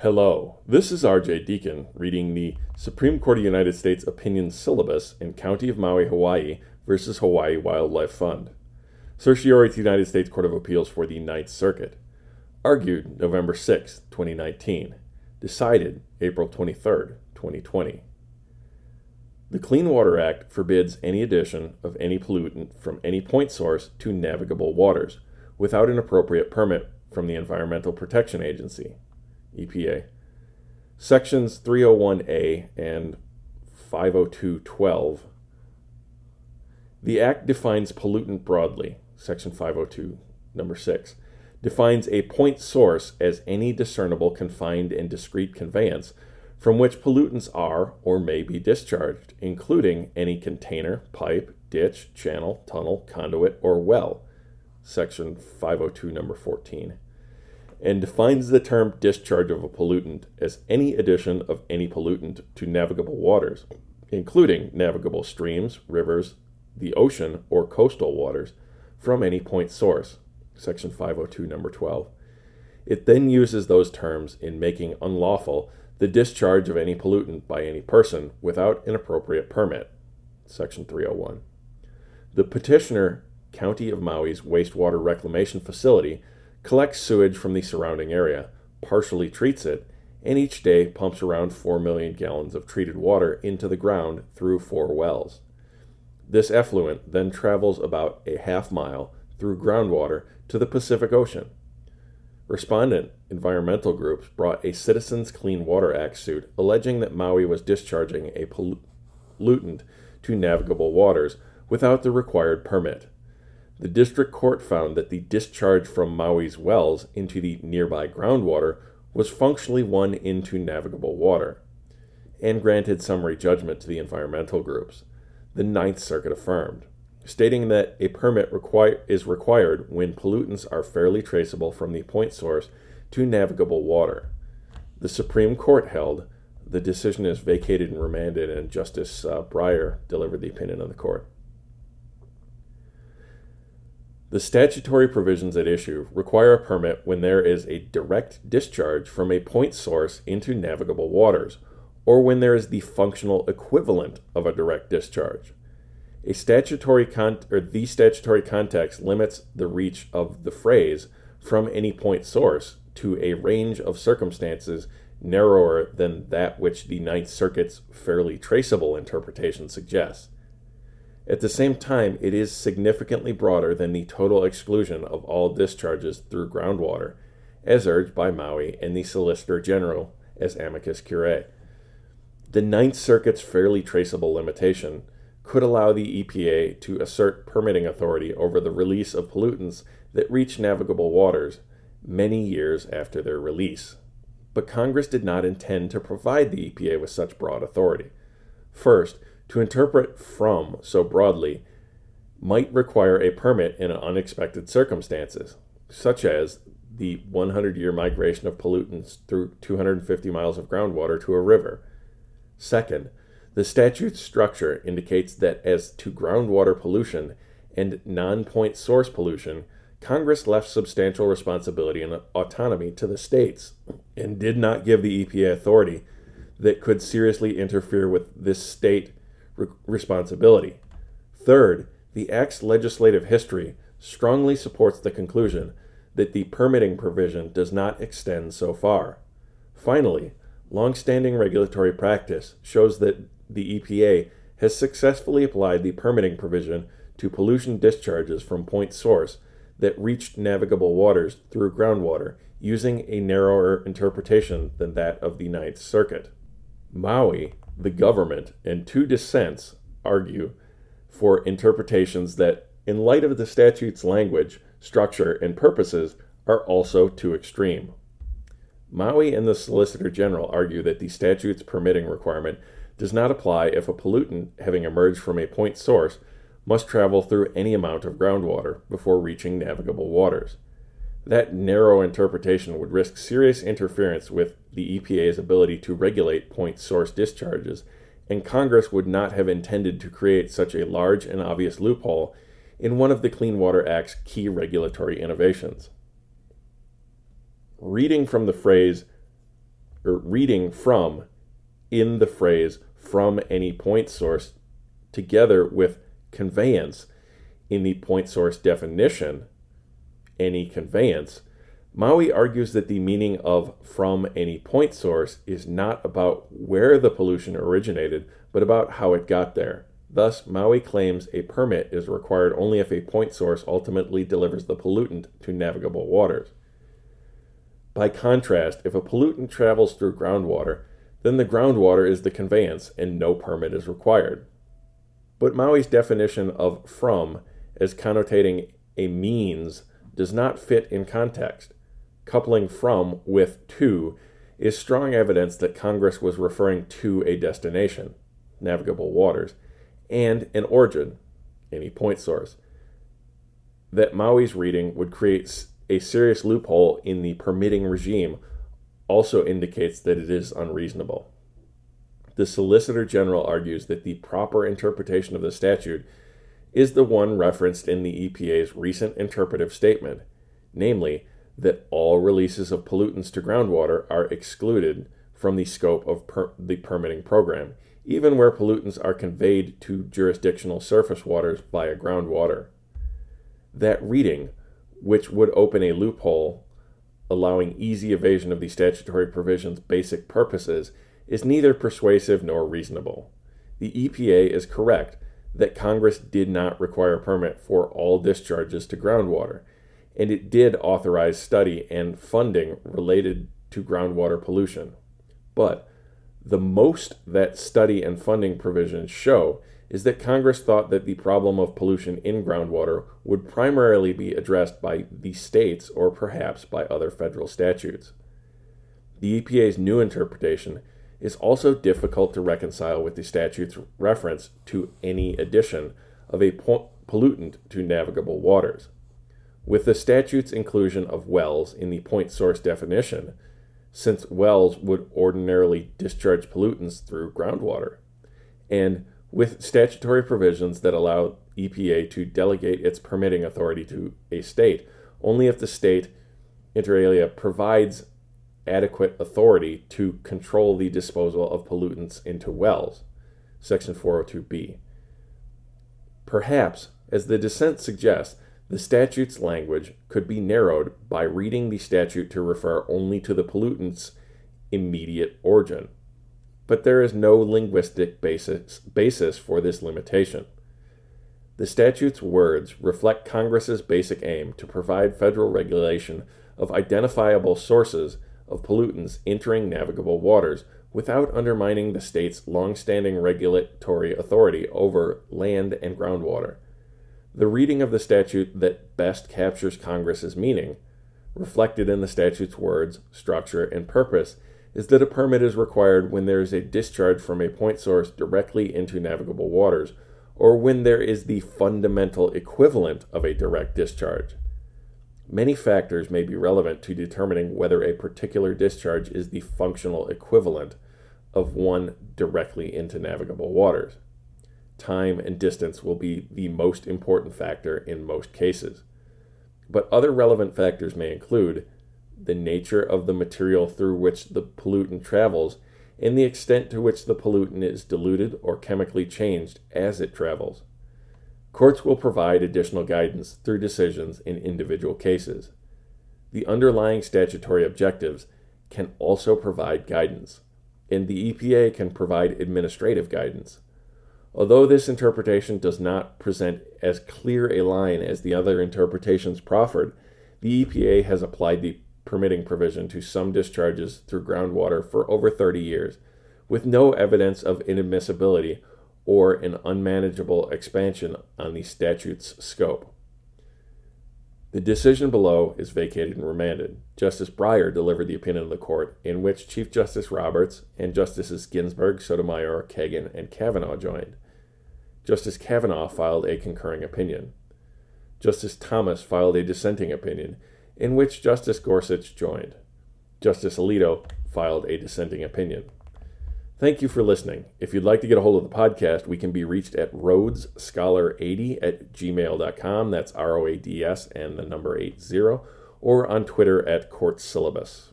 Hello, this is RJ Deacon reading the Supreme Court of the United States opinion syllabus in County of Maui, Hawaii versus Hawaii Wildlife Fund. Certiorari to the United States Court of Appeals for the Ninth Circuit. Argued November 6, 2019. Decided April 23, 2020. The Clean Water Act forbids any addition of any pollutant from any point source to navigable waters without an appropriate permit from the Environmental Protection Agency. EPA. Sections 301A and 502.12. The Act defines pollutant broadly. Section 502, number 6, defines a point source as any discernible, confined, and discrete conveyance from which pollutants are or may be discharged, including any container, pipe, ditch, channel, tunnel, conduit, or well. Section 502, number 14 and defines the term discharge of a pollutant as any addition of any pollutant to navigable waters, including navigable streams, rivers, the ocean, or coastal waters, from any point source. Section 502, number 12. It then uses those terms in making unlawful the discharge of any pollutant by any person without an appropriate permit. Section 301. The petitioner, County of Maui's wastewater reclamation facility, collects sewage from the surrounding area, partially treats it, and each day pumps around 4 million gallons of treated water into the ground through four wells. This effluent then travels about a half mile through groundwater to the Pacific Ocean. Respondent environmental groups brought a Citizens Clean Water Act suit alleging that Maui was discharging a pollutant to navigable waters without the required permit. The district court found that the discharge from Maui's wells into the nearby groundwater was functionally one into navigable water, and granted summary judgment to the environmental groups. The Ninth Circuit affirmed, stating that a permit require, is required when pollutants are fairly traceable from the point source to navigable water. The Supreme Court held the decision is vacated and remanded, and Justice uh, Breyer delivered the opinion of the court. The statutory provisions at issue require a permit when there is a direct discharge from a point source into navigable waters, or when there is the functional equivalent of a direct discharge. A statutory con- or the statutory context limits the reach of the phrase from any point source to a range of circumstances narrower than that which the Ninth Circuit's fairly traceable interpretation suggests. At the same time, it is significantly broader than the total exclusion of all discharges through groundwater, as urged by Maui and the Solicitor General as amicus curiae. The Ninth Circuit's fairly traceable limitation could allow the EPA to assert permitting authority over the release of pollutants that reach navigable waters many years after their release. But Congress did not intend to provide the EPA with such broad authority. First, to interpret from so broadly might require a permit in unexpected circumstances, such as the 100 year migration of pollutants through 250 miles of groundwater to a river. Second, the statute's structure indicates that as to groundwater pollution and non point source pollution, Congress left substantial responsibility and autonomy to the states and did not give the EPA authority that could seriously interfere with this state re- responsibility. Third, the Act's legislative history strongly supports the conclusion that the permitting provision does not extend so far. Finally, long-standing regulatory practice shows that the EPA has successfully applied the permitting provision to pollution discharges from point source that reached navigable waters through groundwater using a narrower interpretation than that of the Ninth Circuit. Maui the government and two dissents argue for interpretations that, in light of the statute's language, structure, and purposes, are also too extreme. Maui and the Solicitor General argue that the statute's permitting requirement does not apply if a pollutant, having emerged from a point source, must travel through any amount of groundwater before reaching navigable waters. That narrow interpretation would risk serious interference with the EPA's ability to regulate point source discharges, and Congress would not have intended to create such a large and obvious loophole in one of the Clean Water Act's key regulatory innovations. Reading from the phrase or reading from in the phrase from any point source together with conveyance in the point source definition, any conveyance, Maui argues that the meaning of from any point source is not about where the pollution originated, but about how it got there. Thus, Maui claims a permit is required only if a point source ultimately delivers the pollutant to navigable waters. By contrast, if a pollutant travels through groundwater, then the groundwater is the conveyance and no permit is required. But Maui's definition of from as connotating a means does not fit in context. Coupling from with to is strong evidence that Congress was referring to a destination, navigable waters, and an origin, any point source. That Maui's reading would create a serious loophole in the permitting regime also indicates that it is unreasonable. The Solicitor General argues that the proper interpretation of the statute is the one referenced in the EPA's recent interpretive statement, namely, that all releases of pollutants to groundwater are excluded from the scope of per- the permitting program, even where pollutants are conveyed to jurisdictional surface waters via groundwater. That reading, which would open a loophole allowing easy evasion of the statutory provision's basic purposes, is neither persuasive nor reasonable. The EPA is correct that Congress did not require a permit for all discharges to groundwater, and it did authorize study and funding related to groundwater pollution. But the most that study and funding provisions show is that Congress thought that the problem of pollution in groundwater would primarily be addressed by the states or perhaps by other federal statutes. The EPA's new interpretation is also difficult to reconcile with the statute's reference to any addition of a po- pollutant to navigable waters. With the statute's inclusion of wells in the point source definition, since wells would ordinarily discharge pollutants through groundwater, and with statutory provisions that allow EPA to delegate its permitting authority to a state only if the state, inter alia, provides adequate authority to control the disposal of pollutants into wells. Section 402b. Perhaps, as the dissent suggests, the statute's language could be narrowed by reading the statute to refer only to the pollutant's immediate origin. But there is no linguistic basis, basis for this limitation. The statute's words reflect Congress's basic aim to provide federal regulation of identifiable sources of pollutants entering navigable waters without undermining the state's long-standing regulatory authority over land and groundwater. The reading of the statute that best captures Congress's meaning, reflected in the statute's words, structure, and purpose, is that a permit is required when there is a discharge from a point source directly into navigable waters, or when there is the fundamental equivalent of a direct discharge. Many factors may be relevant to determining whether a particular discharge is the functional equivalent of one directly into navigable waters. Time and distance will be the most important factor in most cases. But other relevant factors may include the nature of the material through which the pollutant travels and the extent to which the pollutant is diluted or chemically changed as it travels. Courts will provide additional guidance through decisions in individual cases. The underlying statutory objectives can also provide guidance, and the EPA can provide administrative guidance. Although this interpretation does not present as clear a line as the other interpretations proffered, the EPA has applied the permitting provision to some discharges through groundwater for over 30 years, with no evidence of inadmissibility or an unmanageable expansion on the statute's scope. The decision below is vacated and remanded. Justice Breyer delivered the opinion of the court, in which Chief Justice Roberts and Justices Ginsburg, Sotomayor, Kagan, and Kavanaugh joined. Justice Kavanaugh filed a concurring opinion. Justice Thomas filed a dissenting opinion, in which Justice Gorsuch joined. Justice Alito filed a dissenting opinion. Thank you for listening. If you'd like to get a hold of the podcast, we can be reached at roadscholar80 at gmail.com. That's R O A D S and the number 80, or on Twitter at Court Syllabus.